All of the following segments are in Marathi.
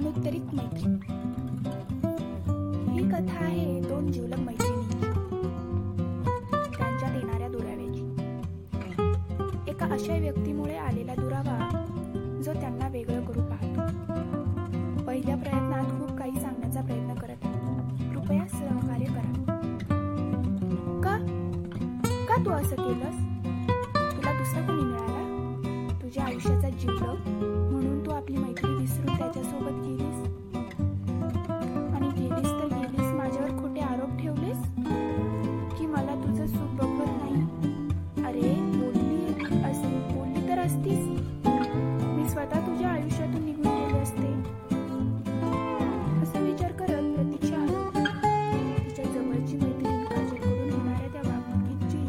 अनुत्तरित मैत्री. ही कथा आहे दोन जीवलग मैत्रिणी त्यांच्या येणाऱ्या दुराव्याची. एका अशा व्यक्तीमुळे आलेला दुरावा जो त्यांना वेगळं करू पाहतो. पहिल्या प्रयत्नात खूप काही सांगण्याचा प्रयत्न करत आहे. कृपया सहकार्य करा. का? का तू असं केलंस? तुला दुसरा कोणी मिळाला? तुझ्या आयुष्याचा जीवलग म्हणून तू आपली मैत्री विसरून सोबत गेलीस? आणि गेलीस तर गेलीस माझ्यावर खोटे आरोप ठेवलेस? की मला तुझं सुख बघवत नाही? अरे बोलली अस बोलली तर असतीस. मी स्वतः तुझ्या आयुष्यातून निघून गेले असते. असा विचार करत प्रतीक्षा हरवली. तिच्या जवळची मैत्रीण काजलकडून होणाऱ्या त्या वागणुकीची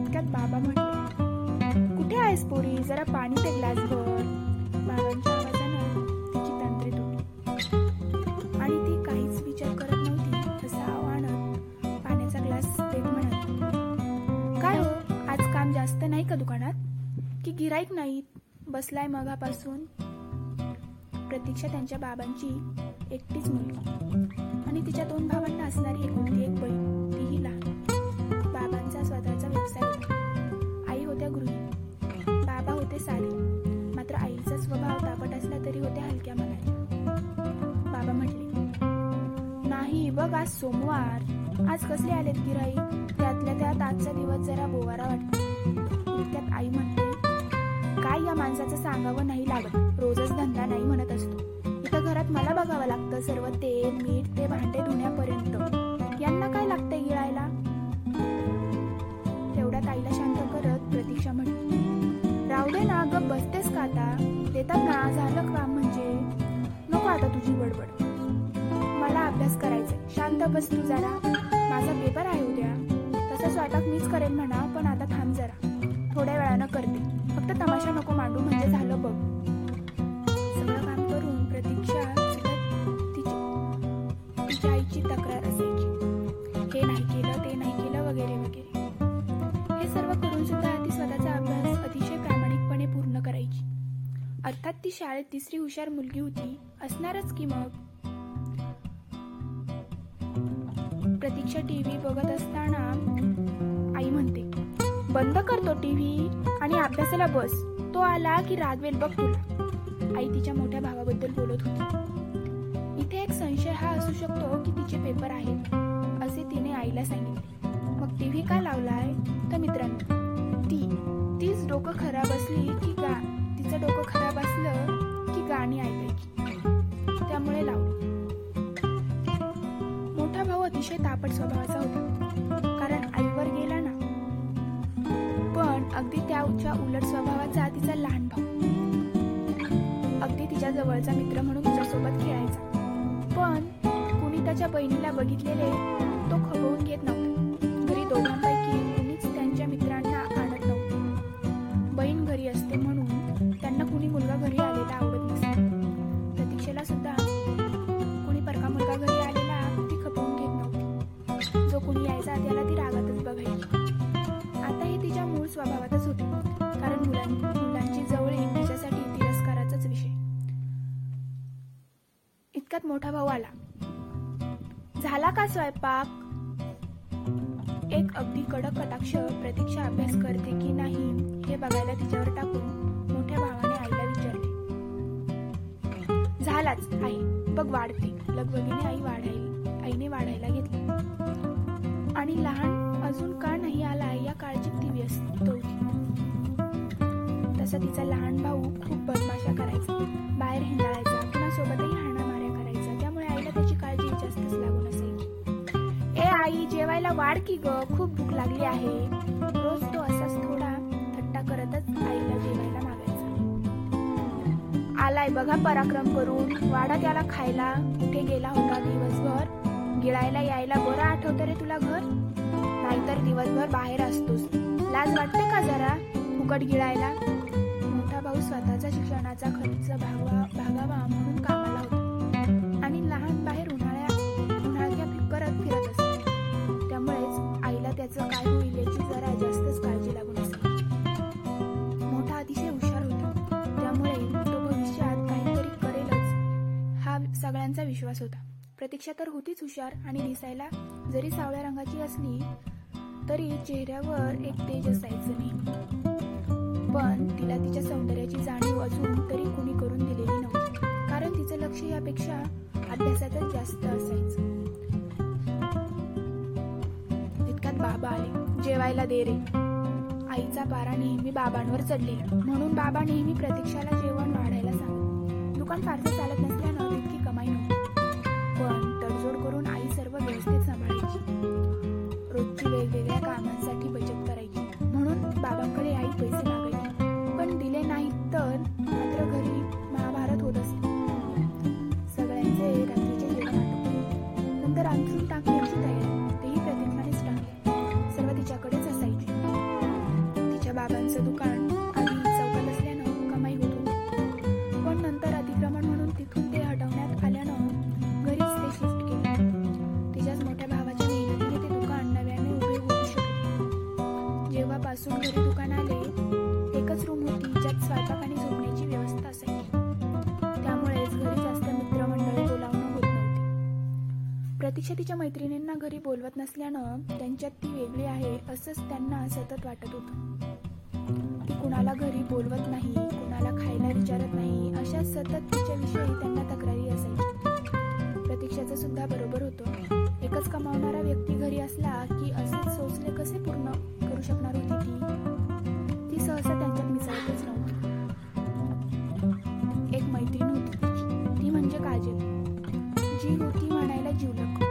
इतक्यात बाबा म्हटले कुठे आहेस पोरी? जरा पाणी ते ग्लास भर बाबांच्या का दुकानात की गिराईक नाहीत बसलाय मगापासून. प्रतीक्षा त्यांच्या बाबांची एकटीच मुलगी. आणि तिच्या दोन भावांना असणारी एकुलती एक बहीण तीही लहान. बाबांचा स्वतःचा व्यवसाय होता. आई होत्या गृहिणी. बाबा होते साधे मात्र आईचा स्वभाव तापट असला तरी होत्या हलक्या मनाने. बाबा म्हटले नाही बघ आज सोमवार. आज कसले आलेत गिराई त्यातल्या त्यात आजचा दिवस जरा बोवारा वाटतो. माणसाचं सांगावं नाही लागत. रोजच धंदा नाही म्हणत असतो. इथं घरात मला बघावं लागतं सर्व तेल मीठ ते भांडे धुण्यापर्यंत. यांना काय लागतंय गिळायला? तेवढ्या ताईला शांत करत प्रतीक्षा म्हणते राहू दे ना ग बसतेस का आता? देतात ना झालं काम म्हणजे. नको आता तुझी बडबड. मला अभ्यास करायचा शांत बस तू जरा. माझा पेपर आहे उद्या. तसं स्वयंपाक मीच करेन म्हणा पण आता थोड्या वेळानं करते. फक्त तमाशा नको मांडू म्हणजे झालं बघ. सगळं काम करून प्रतीक्षा तिची तिच्या आईची तक्रार असायची. हे नाही केलं ते नाही केलं वगैरे वगैरे. हे सर्व करून सुद्धा ती स्वतःचा अभ्यास अतिशय प्रामाणिकपणे पूर्ण करायची. अर्थात ती शाळेत तिसरी हुशार मुलगी होती असणारच की मग? प्रतीक्षा टीव्ही बघत असताना बंद करतो टीव्ही आणि अभ्यासाला बस. तो आला की रागवेल बघ तुला. आई तिच्या मोठ्या भावाबद्दल बोलत होती. इथे एक संशय हा असू शकतो की तिचे पेपर आहेत असे तिने आईला सांगितले. मग टीव्ही का लावलाय? तर मित्रांनो ती तीच डोकं खराब असली की गा तिचं डोकं खराब असलं की गाणी ऐकायची. त्यामुळे लावली. मोठा भाऊ अतिशय तापट स्वभावाचा राऊतच्या उलट स्वभावाचा तिचा लहान भाऊ. अगदी तिच्या जवळचा मित्र म्हणून तिच्यासोबत खेळायचा. पण कुणी त्याच्या बहिणीला बघितलेले तो खपवून घेत नव्हता. घरी दोघांपैकी कुणीच त्यांच्या मित्रांना आणत नव्हते. बहीण घरी असते म्हणून त्यांना कुणी मुलगा घरी आलेला आवडत नसे प्रतीक्षेला सुद्धा कुणी परका मुलगा घरी आलेला ती खपवून घेत नव्हती. जो कुणी यायचा त्याला ती रागातच बघायची. आता हे तिच्या मूळ स्वभावातच होते. मोठा भाऊ आला. झाला का स्वयंपाक? एक अगदी कडक कटाक्ष प्रतीक्षा अभ्यास करते की नाही हे बघायला तिच्यावर टाकून मोठ्या भावाने आईला विचारले. झालाच आई. बघ वाढते. लगबगीने आई वाढायला आईने वाढायला घेतली. आणि लहान अजून का नाही आला या काळजीत ती व्यस्त होती तसा तिचा लहान आई जेवायला वाढ की ग? खूप भूक लागली आहे. रोज तो असाच थोडा थट्टा करतच आईला जेवायला मागायचा आलाय बघा पराक्रम करून. वाडा त्याला खायला कुठे गेला होता दिवसभर? गिळायला यायला बरं आठवतं रे तुला घर? नाहीतर दिवसभर बाहेर असतोस. लाज वाटते का जरा? फुकट गिळायला? मोठा भाऊ स्वतःचा शिक्षणाचा खर्च भागवा भागावा म्हणून का विश्वास होता. प्रतीक्षा तर होतीच हुशार आणि दिसायला जरी सावळ्या रंगाची असली तरी चेहऱ्यावर एक तेज असायचं नेहमी पण तिला तिच्या सौंदर्याची जाणीव अजून तरी कुणी करून दिलेली नव्हती. कारण तिचं लक्ष यापेक्षा अभ्यासातच जास्त असायचं. तितक्यात बाबा आले. जेवायला दे रे. आईचा पारा नेहमी बाबांवर चढलेला. म्हणून बाबा नेहमी प्रतीक्षाला जेवण वाढायला सांग दुकान फारसं चालत नसल्यानं प्रतीक्षा तिच्या मैत्रिणींना घरी बोलवत नसल्यानं त्यांच्यात ती वेगळी आहे असंच त्यांना सतत वाटत होतं. ती कुणाला घरी बोलवत नाही कुणाला खायला विचारत नाही अशा सतत तिच्याविषयी त्यांना तक्रारी असायची. प्रतीक्षाचं सुद्धा बरोबर होतं. एकच कमावणारा व्यक्ती घरी असला की असेच सोसले कसे पूर्ण करू शकणार होती ती? ती सहसा त्यांच्यात मिसळतच नव्हती. एक मैत्रीण होती ती म्हणजे काजल. जी होती म्हणायला जीवलग.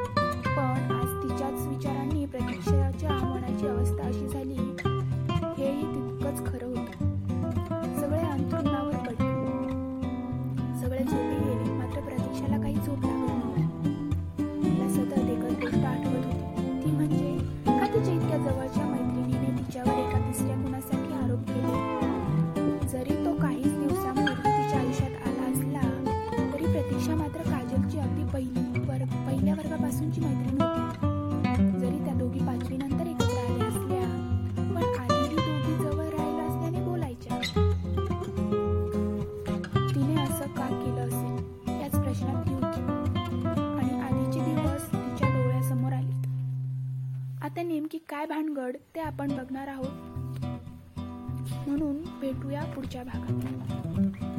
प्रतीक्षा मात्र काजलची अगदी पहिली वर्ग पहिल्या वर्गापासूनची मैत्रीण होती. जरी त्या दोघी पाचवी नंतर एकत्र आल्या असल्या पण आधीही दोघी जवळ राहिलं असल्याने बोलायच्या. तिने असं का केलं असेल याच प्रश्नात ती होती. आणि आधीचे दिवस तिच्या डोळ्यासमोर आले आता नेमकी काय भानगड ते आपण बघणार आहोत? म्हणून भेटूया पुढच्या भागात.